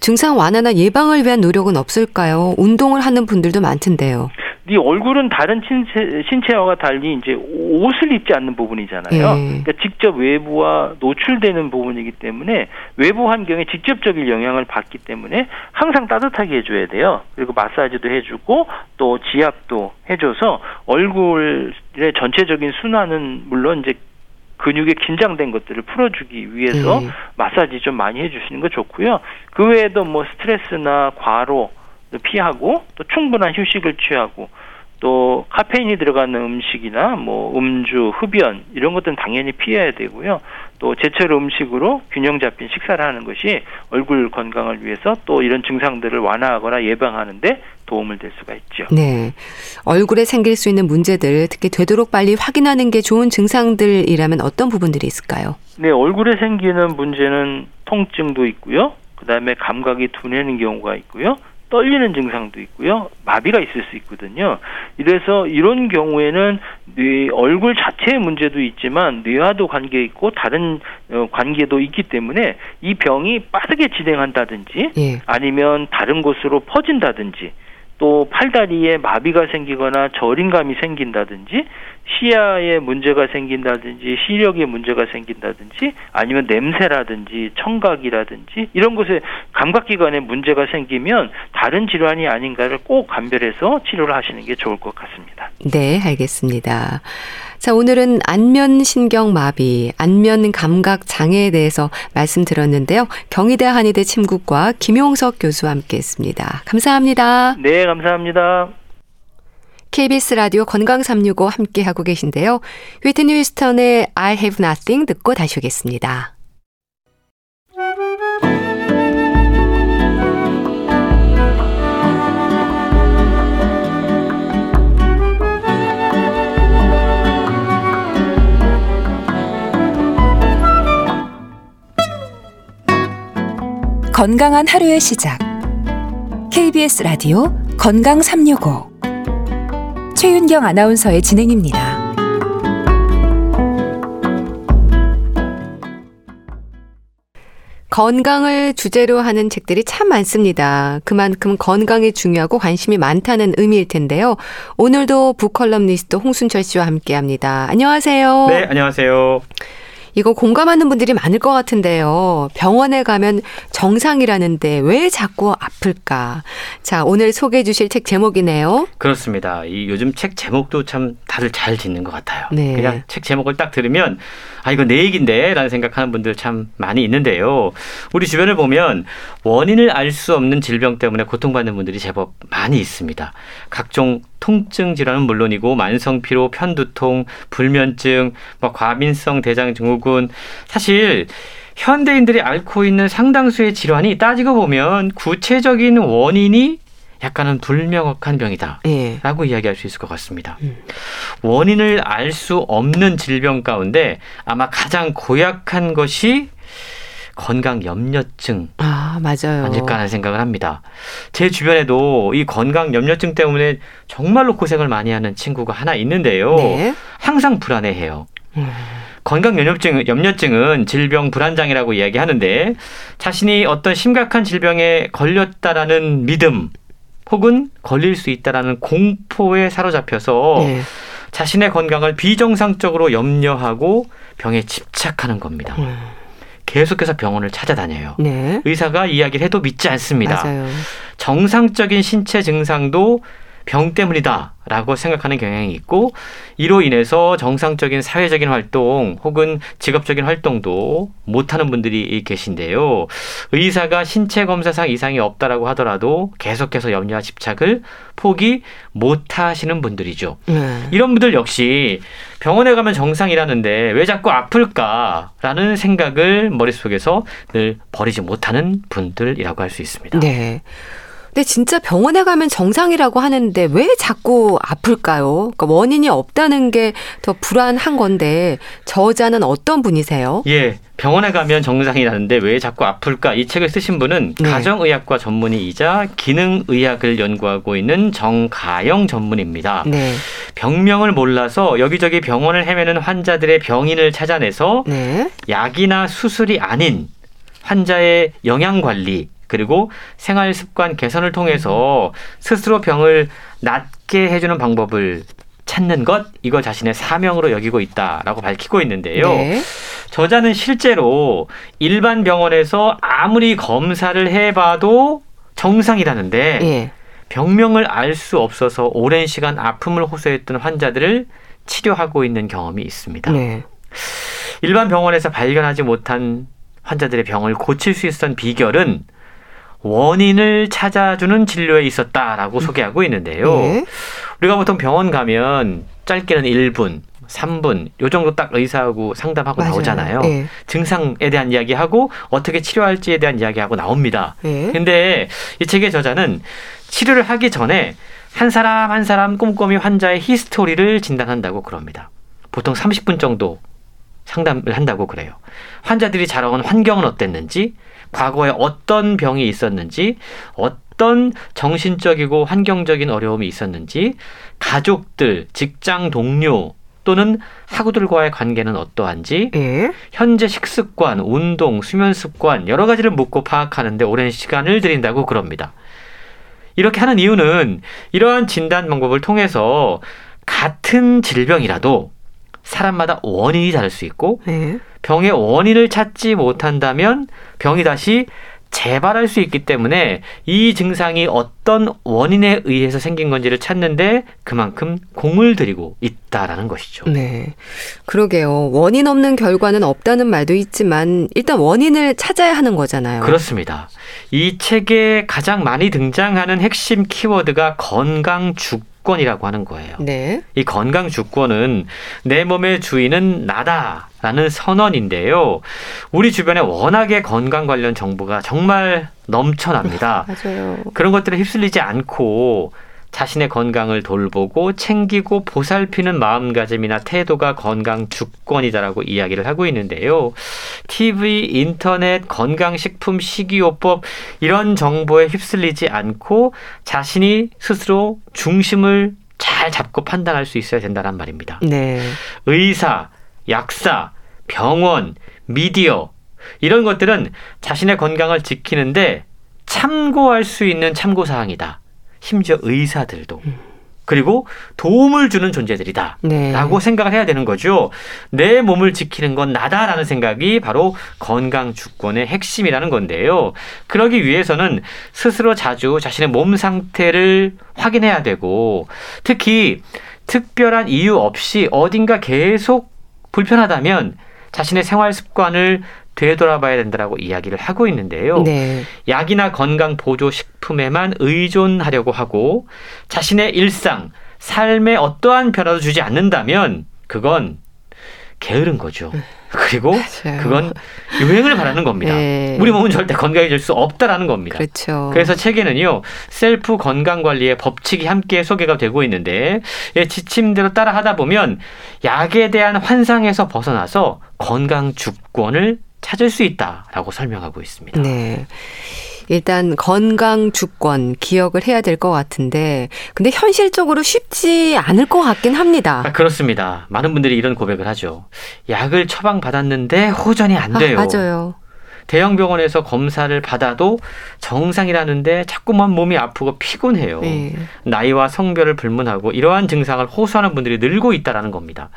증상 완화나 예방을 위한 노력은 없을까요? 운동을 하는 분들도 많던데요. 네 얼굴은 다른 신체, 신체와 달리 이제 옷을 입지 않는 부분이잖아요. 예. 그러니까 직접 외부와 노출되는 부분이기 때문에 외부 환경에 직접적인 영향을 받기 때문에 항상 따뜻하게 해줘야 돼요. 그리고 마사지도 해주고 또 지압도 해줘서 얼굴의 전체적인 순환은 물론 이제 근육에 긴장된 것들을 풀어주기 위해서 네. 마사지 좀 많이 해주시는 거 좋고요. 그 외에도 뭐 스트레스나 과로 피하고 또 충분한 휴식을 취하고 또 카페인이 들어가는 음식이나 뭐 음주, 흡연 이런 것들은 당연히 피해야 되고요. 또 제철 음식으로 균형 잡힌 식사를 하는 것이 얼굴 건강을 위해서 또 이런 증상들을 완화하거나 예방하는데 도움을 될 수가 있죠. 네. 얼굴에 생길 수 있는 문제들 특히 되도록 빨리 확인하는 게 좋은 증상들이라면 어떤 부분들이 있을까요? 네, 얼굴에 생기는 문제는 통증도 있고요. 그다음에 감각이 둔해는 경우가 있고요. 떨리는 증상도 있고요. 마비가 있을 수 있거든요. 이래서 이런 경우에는 뇌 얼굴 자체의 문제도 있지만 뇌와도 관계 있고 다른 어, 관계도 있기 때문에 이 병이 빠르게 진행한다든지 예. 아니면 다른 곳으로 퍼진다든지 또 팔다리에 마비가 생기거나 저림감이 생긴다든지 시야에 문제가 생긴다든지 시력에 문제가 생긴다든지 아니면 냄새라든지 청각이라든지 이런 것에 감각기관에 문제가 생기면 다른 질환이 아닌가를 꼭 감별해서 치료를 하시는 게 좋을 것 같습니다. 네, 알겠습니다. 자, 오늘은 안면신경마비, 안면감각 장애에 대해서 말씀드렸는데요. 경희대 한의대 침구과 김용석 교수와 함께 했습니다. 감사합니다. 네, 감사합니다. KBS 라디오 건강 365 함께 하고 계신데요. 휘트니 휴스턴의 I have nothing 듣고 다시 오겠습니다. 건강한 하루의 시작. KBS 라디오 건강 365 최윤경 아나운서의 진행입니다. 건강을 주제로 하는 책들이 참 많습니다. 그만큼 건강이 중요하고 관심이 많다는 의미일 텐데요. 오늘도 북컬럼니스트 홍순철 씨와 함께 합니다. 안녕하세요. 네, 안녕하세요. 이거 공감하는 분들이 많을 것 같은데요. 병원에 가면 정상이라는데 왜 자꾸 아플까? 자, 오늘 소개해 주실 책 제목이네요. 그렇습니다. 이 요즘 책 제목도 참 다들 잘 짓는 것 같아요. 네. 그냥 책 제목을 딱 들으면 아, 이거 내 얘기인데 라는 생각하는 분들 참 많이 있는데요. 우리 주변을 보면 원인을 알 수 없는 질병 때문에 고통받는 분들이 제법 많이 있습니다. 각종 통증 질환은 물론이고 만성 피로, 편두통, 불면증, 뭐 과민성 대장 증후군 사실 현대인들이 앓고 있는 상당수의 질환이 따지고 보면 구체적인 원인이 약간은 불명확한 병이다. 예. 라고 이야기할 수 있을 것 같습니다. 음. 원인을 알 수 없는 질병 가운데 아마 가장 고약한 것이 건강 염려증 아 맞아요 아닐까 하는 생각을 합니다. 제 주변에도 이 건강 염려증 때문에 정말로 고생을 많이 하는 친구가 하나 있는데요. 네. 항상 불안해해요. 음. 건강 염려증 염려증은 질병 불안장애라고 이야기하는데 자신이 어떤 심각한 질병에 걸렸다라는 믿음 혹은 걸릴 수 있다라는 공포에 사로잡혀서 네. 자신의 건강을 비정상적으로 염려하고 병에 집착하는 겁니다. 음. 계속해서 병원을 찾아다녀요. 네. 의사가 이야기를 해도 믿지 않습니다. 맞아요. 정상적인 신체 증상도 병 때문이다라고 생각하는 경향이 있고 이로 인해서 정상적인 사회적인 활동 혹은 직업적인 활동도 못하는 분들이 계신데요. 의사가 신체 검사상 이상이 없다라고 하더라도 계속해서 염려와 집착을 포기 못하시는 분들이죠. 네. 이런 분들 역시 병원에 가면 정상이라는데 왜 자꾸 아플까라는 생각을 머릿속에서 늘 버리지 못하는 분들이라고 할 수 있습니다. 네. 근데 진짜 병원에 가면 정상이라고 하는데 왜 자꾸 아플까요? 그러니까 원인이 없다는 게 더 불안한 건데 저자는 어떤 분이세요? 예. 병원에 가면 정상이라는데 왜 자꾸 아플까? 이 책을 쓰신 분은 네. 가정의학과 전문의이자 기능의학을 연구하고 있는 정가영 전문입니다. 네. 병명을 몰라서 여기저기 병원을 헤매는 환자들의 병인을 찾아내서 네. 약이나 수술이 아닌 환자의 영양 관리 그리고 생활 습관 개선을 통해서 스스로 병을 낫게 해주는 방법을 찾는 것 이거 자신의 사명으로 여기고 있다라고 밝히고 있는데요. 네. 저자는 실제로 일반 병원에서 아무리 검사를 해봐도 정상이라는데 네. 병명을 알 수 없어서 오랜 시간 아픔을 호소했던 환자들을 치료하고 있는 경험이 있습니다. 네. 일반 병원에서 발견하지 못한 환자들의 병을 고칠 수 있었던 비결은 원인을 찾아주는 진료에 있었다라고 음. 소개하고 있는데요. 네. 우리가 보통 병원 가면 짧게는 1분, 3분 요 정도 딱 의사하고 상담하고 맞아요. 나오잖아요. 네. 증상에 대한 이야기하고 어떻게 치료할지에 대한 이야기하고 나옵니다. 네. 근데 이 책의 저자는 치료를 하기 전에 한 사람 한 사람 꼼꼼히 환자의 히스토리를 진단한다고 그럽니다. 보통 30분 정도 상담을 한다고 그래요. 환자들이 자라온 환경은 어땠는지, 과거에 어떤 병이 있었는지, 어떤 정신적이고 환경적인 어려움이 있었는지, 가족들, 직장 동료 또는 학우들과의 관계는 어떠한지, 예? 현재 식습관, 운동, 수면 습관 여러 가지를 묻고 파악하는데 오랜 시간을 들인다고 그럽니다. 이렇게 하는 이유는 이러한 진단 방법을 통해서 같은 질병이라도 사람마다 원인이 다를 수 있고 네. 병의 원인을 찾지 못한다면 병이 다시 재발할 수 있기 때문에 이 증상이 어떤 원인에 의해서 생긴 건지를 찾는데 그만큼 공을 들이고 있다라는 것이죠. 네. 그러게요. 원인 없는 결과는 없다는 말도 있지만 일단 원인을 찾아야 하는 거잖아요. 그렇습니다. 이 책에 가장 많이 등장하는 핵심 키워드가 건강 죽 주권이라고 하는 거예요. 네. 이 건강 주권은 내 몸의 주인은 나다 라는 선언인데요. 우리 주변에 워낙에 건강 관련 정보가 정말 넘쳐납니다. 맞아요. 그런 것들에 휩쓸리지 않고 자신의 건강을 돌보고 챙기고 보살피는 마음가짐이나 태도가 건강 주권이다라고 이야기를 하고 있는데요. TV, 인터넷, 건강식품, 식이요법 이런 정보에 휩쓸리지 않고 자신이 스스로 중심을 잘 잡고 판단할 수 있어야 된다는 말입니다. 네. 의사, 약사, 병원, 미디어 이런 것들은 자신의 건강을 지키는데 참고할 수 있는 참고 사항이다. 심지어 의사들도 음. 그리고 도움을 주는 존재들이다. 네. 라고 생각을 해야 되는 거죠. 내 몸을 지키는 건 나다라는 생각이 바로 건강 주권의 핵심이라는 건데요. 그러기 위해서는 스스로 자주 자신의 몸 상태를 확인해야 되고 특히 특별한 이유 없이 어딘가 계속 불편하다면 자신의 생활 습관을 되돌아봐야 된다라고 이야기를 하고 있는데요. 네. 약이나 건강 보조 식품에만 의존하려고 하고 자신의 일상, 삶에 어떠한 변화도 주지 않는다면 그건 게으른 거죠. 그리고 맞아요. 그건 유행을 바라는 겁니다. 네. 우리 몸은 절대 건강해질 수 없다라는 겁니다. 그렇죠. 그래서 책에는요 셀프 건강 관리의 법칙이 함께 소개가 되고 있는데 예, 지침대로 따라 하다 보면 약에 대한 환상에서 벗어나서 건강 주권을 찾을 수 있다라고 설명하고 있습니다. 네. 일단 건강 주권 기억을 해야 될 것 같은데 근데 현실적으로 쉽지 않을 것 같긴 합니다. 아, 그렇습니다. 많은 분들이 이런 고백을 하죠. 약을 처방 받았는데 호전이 안 아, 돼요. 아, 맞아요. 대형 병원에서 검사를 받아도 정상이라는데 자꾸만 몸이 아프고 피곤해요. 네. 나이와 성별을 불문하고 이러한 증상을 호소하는 분들이 늘고 있다라는 겁니다.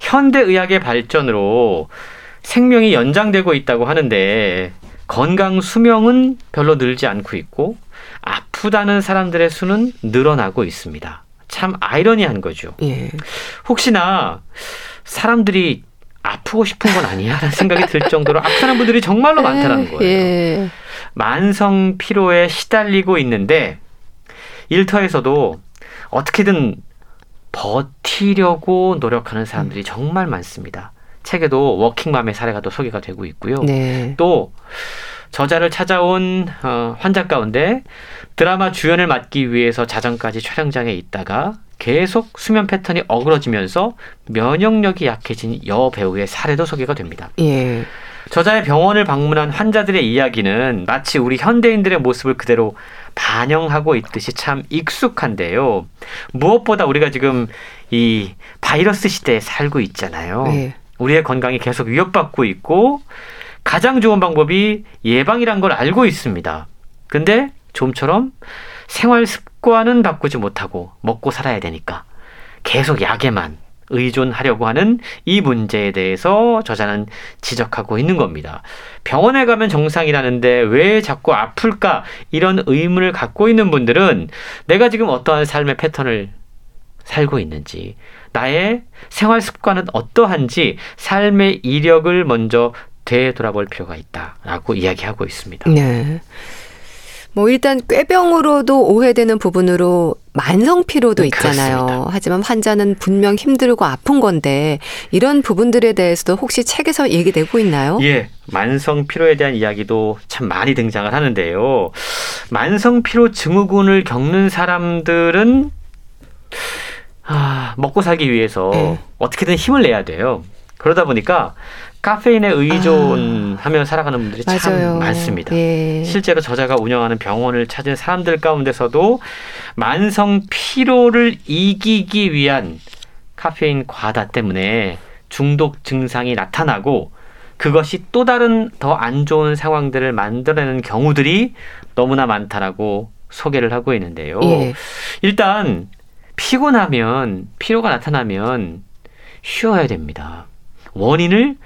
현대 의학의 발전으로 생명이 연장되고 있다고 하는데 건강 수명은 별로 늘지 않고 있고 아프다는 사람들의 수는 늘어나고 있습니다. 참 아이러니한 거죠. 예. 혹시나 사람들이 아프고 싶은 건 아니야? 라는 생각이 들 정도로 아프다는 분들이 정말로 많다는 거예요. 예. 만성 피로에 시달리고 있는데 일터에서도 어떻게든 버티려고 노력하는 사람들이 정말 많습니다. 책에도 워킹맘의 사례가 또 소개가 되고 있고요. 네. 또 저자를 찾아온 어, 환자 가운데 드라마 주연을 맡기 위해서 자정까지 촬영장에 있다가 계속 수면 패턴이 어그러지면서 면역력이 약해진 여배우의 사례도 소개가 됩니다. 예. 저자의 병원을 방문한 환자들의 이야기는 마치 우리 현대인들의 모습을 그대로 반영하고 있듯이 참 익숙한데요. 무엇보다 우리가 지금 이 바이러스 시대에 살고 있잖아요. 네. 우리의 건강이 계속 위협받고 있고 가장 좋은 방법이 예방이란 걸 알고 있습니다. 근데 좀처럼 생활 습관은 바꾸지 못하고 먹고 살아야 되니까 계속 약에만 의존하려고 하는 이 문제에 대해서 저자는 지적하고 있는 겁니다. 병원에 가면 정상이라는데 왜 자꾸 아플까? 이런 의문을 갖고 있는 분들은 내가 지금 어떠한 삶의 패턴을 살고 있는지, 나의 생활 습관은 어떠한지 삶의 이력을 먼저 되돌아볼 필요가 있다라고 이야기하고 있습니다. 네. 뭐 일단 꾀병으로도 오해되는 부분으로 만성 피로도 네, 있잖아요. 그렇습니다. 하지만 환자는 분명 힘들고 아픈 건데 이런 부분들에 대해서도 혹시 책에서 얘기되고 있나요? 예. 만성 피로에 대한 이야기도 참 많이 등장을 하는데요. 만성 피로 증후군을 겪는 사람들은 아, 먹고 살기 위해서 네. 어떻게든 힘을 내야 돼요. 그러다 보니까 카페인에 의존하며 아, 살아가는 분들이 맞아요. 참 많습니다. 예. 실제로 저자가 운영하는 병원을 찾은 사람들 가운데서도 만성 피로를 이기기 위한 카페인 과다 때문에 중독 증상이 나타나고 그것이 또 다른 더 안 좋은 상황들을 만들어내는 경우들이 너무나 많다라고 소개를 하고 있는데요. 예. 일단 피곤하면 피로가 나타나면 쉬어야 됩니다. 원인을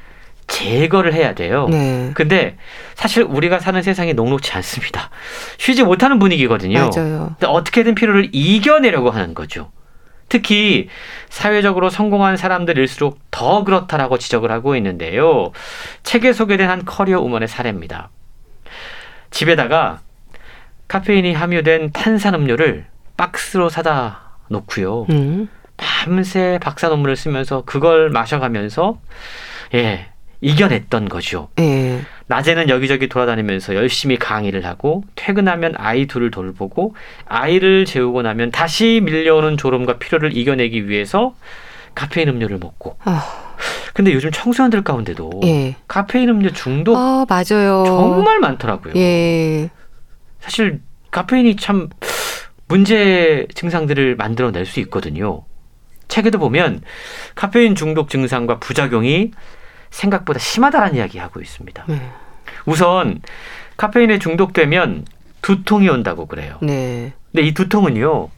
제거를 해야 돼요. 네. 근데 사실 우리가 사는 세상이 녹록지 않습니다. 쉬지 못하는 분위기거든요. 맞아요. 근데 어떻게든 피로를 이겨내려고 하는 거죠. 특히 사회적으로 성공한 사람들일수록 더 그렇다라고 지적을 하고 있는데요. 책에 소개된 한 커리어 우먼의 사례입니다. 집에다가 카페인이 함유된 탄산음료를 박스로 사다 놓고요. 음. 밤새 박사 논문을 쓰면서 그걸 마셔가면서 예 이겨냈던 거죠. 예. 낮에는 여기저기 돌아다니면서 열심히 강의를 하고 퇴근하면 아이 둘을 돌보고 아이를 재우고 나면 다시 밀려오는 졸음과 피로를 이겨내기 위해서 카페인 음료를 먹고. 아. 근데 요즘 청소년들 가운데도 예. 카페인 음료 중독 아, 맞아요. 정말 많더라고요. 예. 사실 카페인이 참 문제 증상들을 만들어낼 수 있거든요. 책에도 보면 카페인 중독 증상과 부작용이 생각보다 심하다는 이야기 하고 있습니다. 네. 우선 카페인에 중독되면 두통이 온다고 그래요. 네. 근데 이 두통은요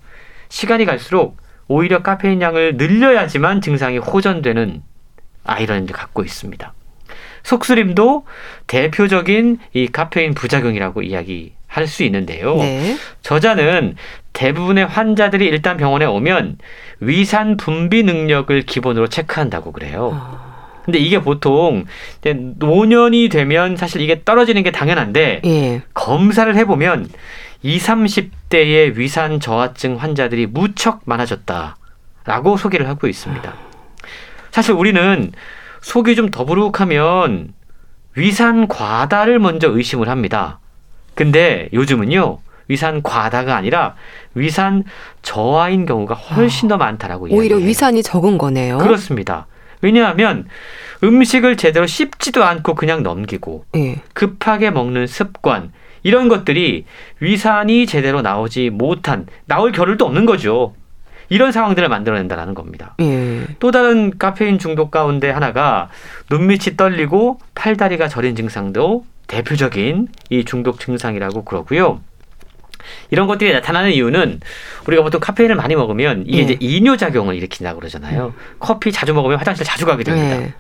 시간이 갈수록 오히려 카페인 양을 늘려야지만 증상이 호전되는 아이러니를 갖고 있습니다. 속쓰림도 대표적인 이 카페인 부작용이라고 이야기 할 수 있는데요. 네. 저자는 대부분의 환자들이 일단 병원에 오면 위산 분비 능력을 기본으로 체크한다고 그래요. 어. 근데 이게 보통 노년이 되면 사실 이게 떨어지는 게 당연한데 예. 검사를 해보면 20, 30대의 위산 저하증 환자들이 무척 많아졌다라고 소개를 하고 있습니다. 사실 우리는 속이 좀 더부룩하면 위산 과다를 먼저 의심을 합니다. 근데 요즘은요. 위산 과다가 아니라 위산 저하인 경우가 훨씬 더 많다라고 이야기해요. 위산이 적은 거네요. 그렇습니다. 왜냐하면 음식을 제대로 씹지도 않고 그냥 넘기고 네. 급하게 먹는 습관 이런 것들이 위산이 제대로 나오지 못한 나올 겨를도 없는 거죠. 이런 상황들을 만들어낸다라는 겁니다. 예. 또 다른 카페인 중독 가운데 하나가 눈밑이 떨리고 팔다리가 저린 증상도 대표적인 이 중독 증상이라고 그러고요. 이런 것들이 나타나는 이유는 우리가 보통 카페인을 많이 먹으면 이게 예. 이제 이뇨 작용을 일으킨다고 그러잖아요. 음. 커피 자주 먹으면 화장실 자주 가게 됩니다. 예.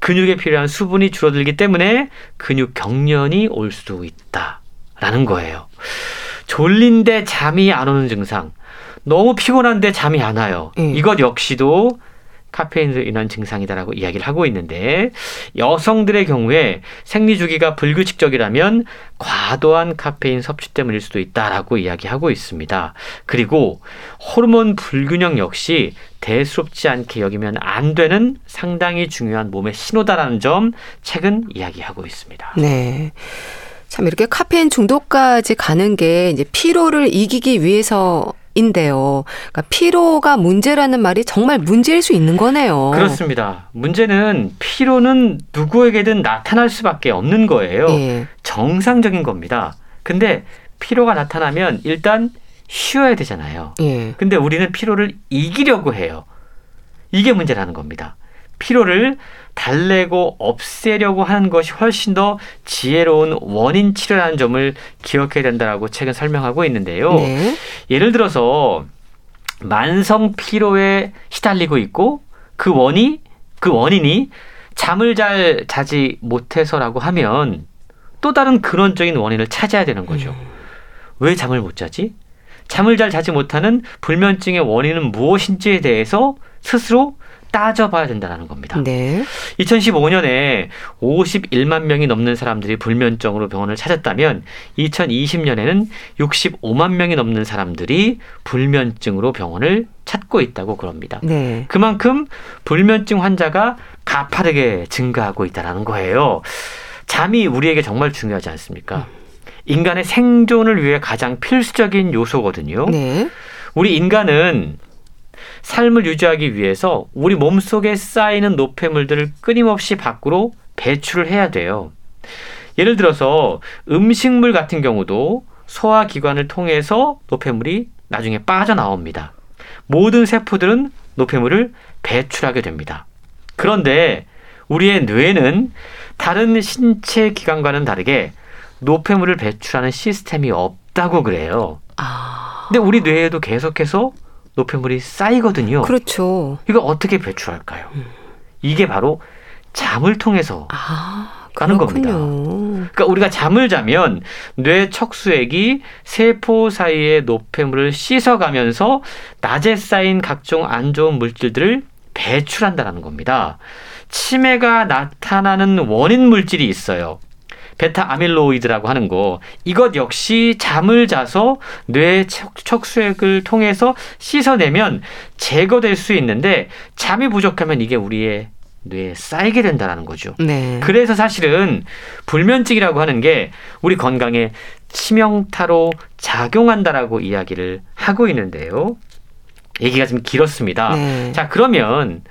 근육에 필요한 수분이 줄어들기 때문에 근육 경련이 올 수도 있다라는 거예요. 졸린데 잠이 안 오는 증상, 너무 피곤한데 잠이 안 와요. 예. 이것 역시도 카페인으로 인한 증상이다라고 이야기를 하고 있는데 여성들의 경우에 생리 주기가 불규칙적이라면 과도한 카페인 섭취 때문일 수도 있다라고 이야기하고 있습니다. 그리고 호르몬 불균형 역시 대수롭지 않게 여기면 안 되는 상당히 중요한 몸의 신호다라는 점 책은 이야기하고 있습니다. 네. 참 이렇게 카페인 중독까지 가는 게 이제 피로를 이기기 위해서 인데요. 그러니까 피로가 문제라는 말이 정말 문제일 수 있는 거네요. 그렇습니다. 문제는 피로는 누구에게든 나타날 수밖에 없는 거예요. 예. 정상적인 겁니다. 근데 피로가 나타나면 일단 쉬어야 되잖아요. 예. 근데 우리는 피로를 이기려고 해요. 이게 문제라는 겁니다. 피로를 달래고 없애려고 하는 것이 훨씬 더 지혜로운 원인 치료라는 점을 기억해야 된다라고 책은 설명하고 있는데요. 네. 예를 들어서 만성 피로에 시달리고 있고 그 원이 그 원인이 잠을 잘 자지 못해서라고 하면 또 다른 근원적인 원인을 찾아야 되는 거죠. 음. 왜 잠을 못 자지? 잠을 잘 자지 못하는 불면증의 원인은 무엇인지에 대해서 스스로 따져봐야 된다는 겁니다. 네. 2015년에 51만 명이 넘는 사람들이 불면증으로 병원을 찾았다면 2020년에는 65만 명이 넘는 사람들이 불면증으로 병원을 찾고 있다고 그럽니다. 네. 그만큼 불면증 환자가 가파르게 증가하고 있다는 거예요. 잠이 우리에게 정말 중요하지 않습니까? 인간의 생존을 위해 가장 필수적인 요소거든요. 네. 우리 인간은 삶을 유지하기 위해서 우리 몸속에 쌓이는 노폐물들을 끊임없이 밖으로 배출을 해야 돼요. 예를 들어서 음식물 같은 경우도 소화기관을 통해서 노폐물이 나중에 빠져나옵니다. 모든 세포들은 노폐물을 배출하게 됩니다. 그런데 우리의 뇌는 다른 신체 기관과는 다르게 노폐물을 배출하는 시스템이 없다고 그래요. 아... 근데 우리 뇌에도 계속해서 노폐물이 쌓이거든요. 그렇죠. 이거 어떻게 배출할까요? 음. 이게 바로 잠을 통해서 아, 가는 겁니다. 그러니까 우리가 잠을 자면 뇌 척수액이 세포 사이의 노폐물을 씻어가면서 낮에 쌓인 각종 안 좋은 물질들을 배출한다는 겁니다. 치매가 나타나는 원인 물질이 있어요. 베타 아밀로이드라고 하는 거 이것 역시 잠을 자서 뇌 척수액을 통해서 씻어내면 제거될 수 있는데 잠이 부족하면 이게 우리의 뇌에 쌓이게 된다는 거죠. 네. 그래서 사실은 불면증이라고 하는 게 우리 건강에 치명타로 작용한다라고 이야기를 하고 있는데요. 얘기가 좀 길었습니다. 네. 자, 그러면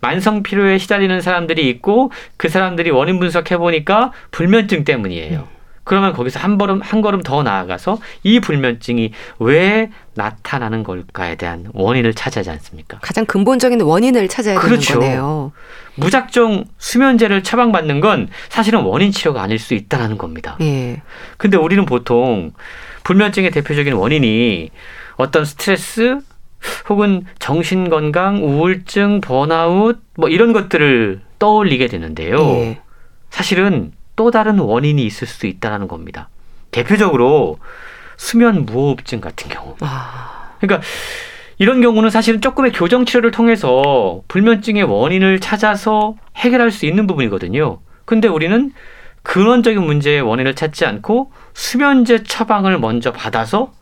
만성 피로에 시달리는 사람들이 있고 그 사람들이 원인 분석해 보니까 불면증 때문이에요. 그러면 거기서 한 걸음 한 걸음 더 나아가서 이 불면증이 왜 나타나는 걸까에 대한 원인을 찾아야지 않습니까? 가장 근본적인 원인을 찾아야 그렇죠. 되는 거네요. 무작정 수면제를 처방받는 건 사실은 원인 치료가 아닐 수 있다는 겁니다. 예. 근데 우리는 보통 불면증의 대표적인 원인이 어떤 스트레스 혹은 정신 건강, 우울증, 번아웃 뭐 이런 것들을 떠올리게 되는데요. 예. 사실은 또 다른 원인이 있을 수 있다는 겁니다. 대표적으로 수면 무호흡증 같은 경우. 아. 그러니까 이런 경우는 사실은 조금의 교정 치료를 통해서 불면증의 원인을 찾아서 해결할 수 있는 부분이거든요. 근데 우리는 근원적인 문제의 원인을 찾지 않고 수면제 처방을 먼저 받아서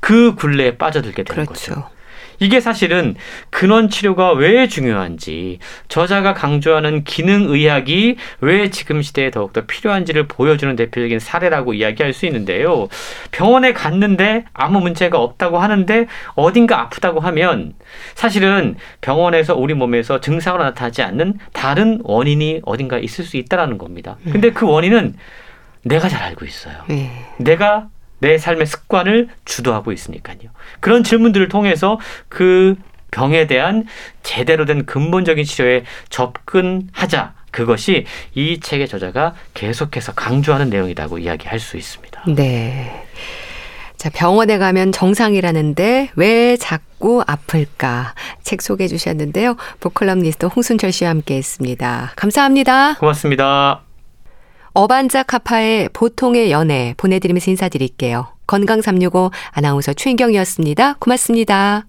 그 굴레에 빠져들게 되는 그렇죠. 거죠. 이게 사실은 근원 치료가 왜 중요한지 저자가 강조하는 기능 의학이 왜 지금 시대에 더욱더 필요한지를 보여주는 대표적인 사례라고 이야기할 수 있는데요. 병원에 갔는데 아무 문제가 없다고 하는데 어딘가 아프다고 하면 사실은 병원에서 우리 몸에서 증상으로 나타나지 않는 다른 원인이 어딘가 있을 수 있다라는 겁니다. 근데 그 원인은 내가 잘 알고 있어요. 네. 내가 내 삶의 습관을 주도하고 있으니까요. 그런 질문들을 통해서 그 병에 대한 제대로 된 근본적인 치료에 접근하자. 그것이 이 책의 저자가 계속해서 강조하는 내용이라고 이야기할 수 있습니다. 네. 자, 병원에 가면 정상이라는데 왜 자꾸 아플까? 책 소개해 주셨는데요. 보컬럼니스트 홍순철 씨와 함께 했습니다. 감사합니다. 고맙습니다. 어반자 카파의 보통의 연애 보내드리면서 인사드릴게요. 건강365 아나운서 최인경이었습니다. 고맙습니다.